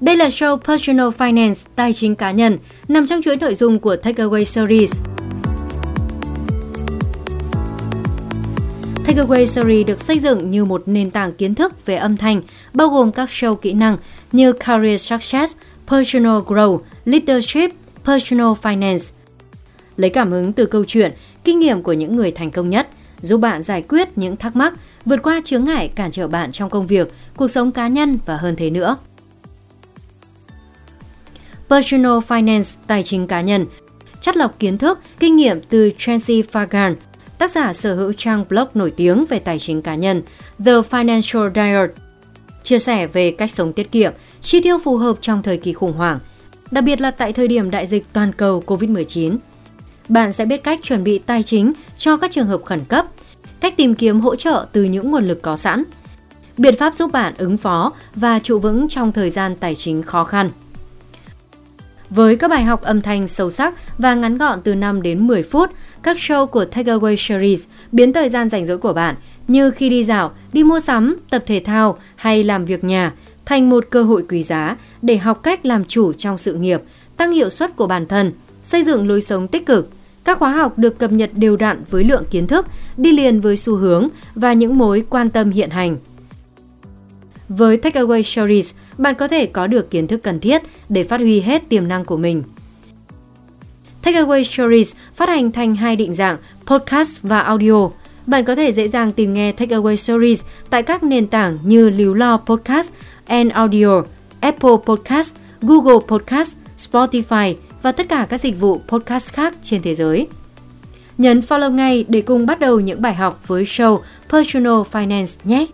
Đây là show Personal Finance, tài chính cá nhân, nằm trong chuỗi nội dung của Takeaway Series. Takeaway Series được xây dựng như một nền tảng kiến thức về âm thanh, bao gồm các show kỹ năng như Career Success, Personal Growth, Leadership, Personal Finance. Lấy cảm hứng từ câu chuyện, kinh nghiệm của những người thành công nhất, giúp bạn giải quyết những thắc mắc, vượt qua chướng ngại cản trở bạn trong công việc, cuộc sống cá nhân và hơn thế nữa. Personal Finance, tài chính cá nhân, chất lọc kiến thức, kinh nghiệm từ Tracy Fagan, tác giả sở hữu trang blog nổi tiếng về tài chính cá nhân The Financial Diet, chia sẻ về cách sống tiết kiệm, chi tiêu phù hợp trong thời kỳ khủng hoảng, đặc biệt là tại thời điểm đại dịch toàn cầu COVID-19. Bạn sẽ biết cách chuẩn bị tài chính cho các trường hợp khẩn cấp, cách tìm kiếm hỗ trợ từ những nguồn lực có sẵn, biện pháp giúp bạn ứng phó và trụ vững trong thời gian tài chính khó khăn. Với các bài học âm thanh sâu sắc và ngắn gọn từ 5 đến 10 phút, các show của Takeaway Series biến thời gian rảnh rỗi của bạn như khi đi dạo, đi mua sắm, tập thể thao hay làm việc nhà thành một cơ hội quý giá để học cách làm chủ trong sự nghiệp, tăng hiệu suất của bản thân, xây dựng lối sống tích cực. Các khóa học được cập nhật đều đặn với lượng kiến thức, đi liền với xu hướng và những mối quan tâm hiện hành. Với Takeaway Stories bạn có thể có được kiến thức cần thiết để phát huy hết tiềm năng của mình. Takeaway Stories phát hành thành hai định dạng podcast và audio. Bạn có thể dễ dàng tìm nghe Takeaway Stories tại các nền tảng như Líu Lo Podcast and Audio, Apple Podcast, Google Podcast, Spotify và tất cả các dịch vụ podcast khác trên thế giới. Nhấn follow ngay để cùng bắt đầu những bài học với show Personal Finance nhé!